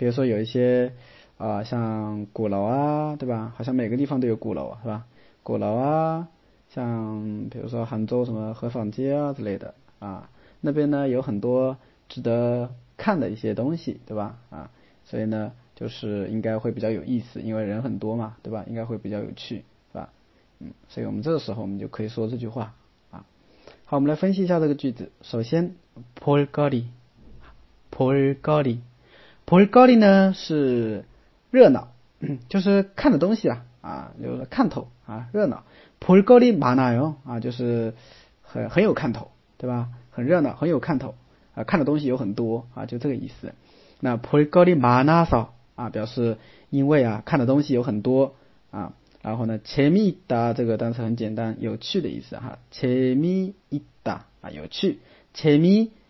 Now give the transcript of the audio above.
比如说有一些啊像鼓楼啊对吧？好像每个地方都有鼓楼是吧？鼓楼啊像比如说杭州什么河坊街啊之类的啊那边呢有很多值得看的一些东西对吧？啊所以呢就是应该会比较有意思因为人很多嘛对吧？应该会比较有趣是吧？嗯所以我们这个时候我们就可以说这句话啊。好我们来分析一下这个句子。首先 poor gardy poor gardy 볼 거 리， 볼 거 리呢是热闹，就是看的东西啊啊，就是看头啊，热闹。볼거리많아 요， 啊，就是很很有看头，对吧？很热闹，很有看头啊，看的东西有很多啊，就这个意思。那볼거리많아서啊，表示因为啊，看的东西有很多啊。然后呢，재미있다这个单词很简单，有趣的意思哈。재미있다啊，有趣。재미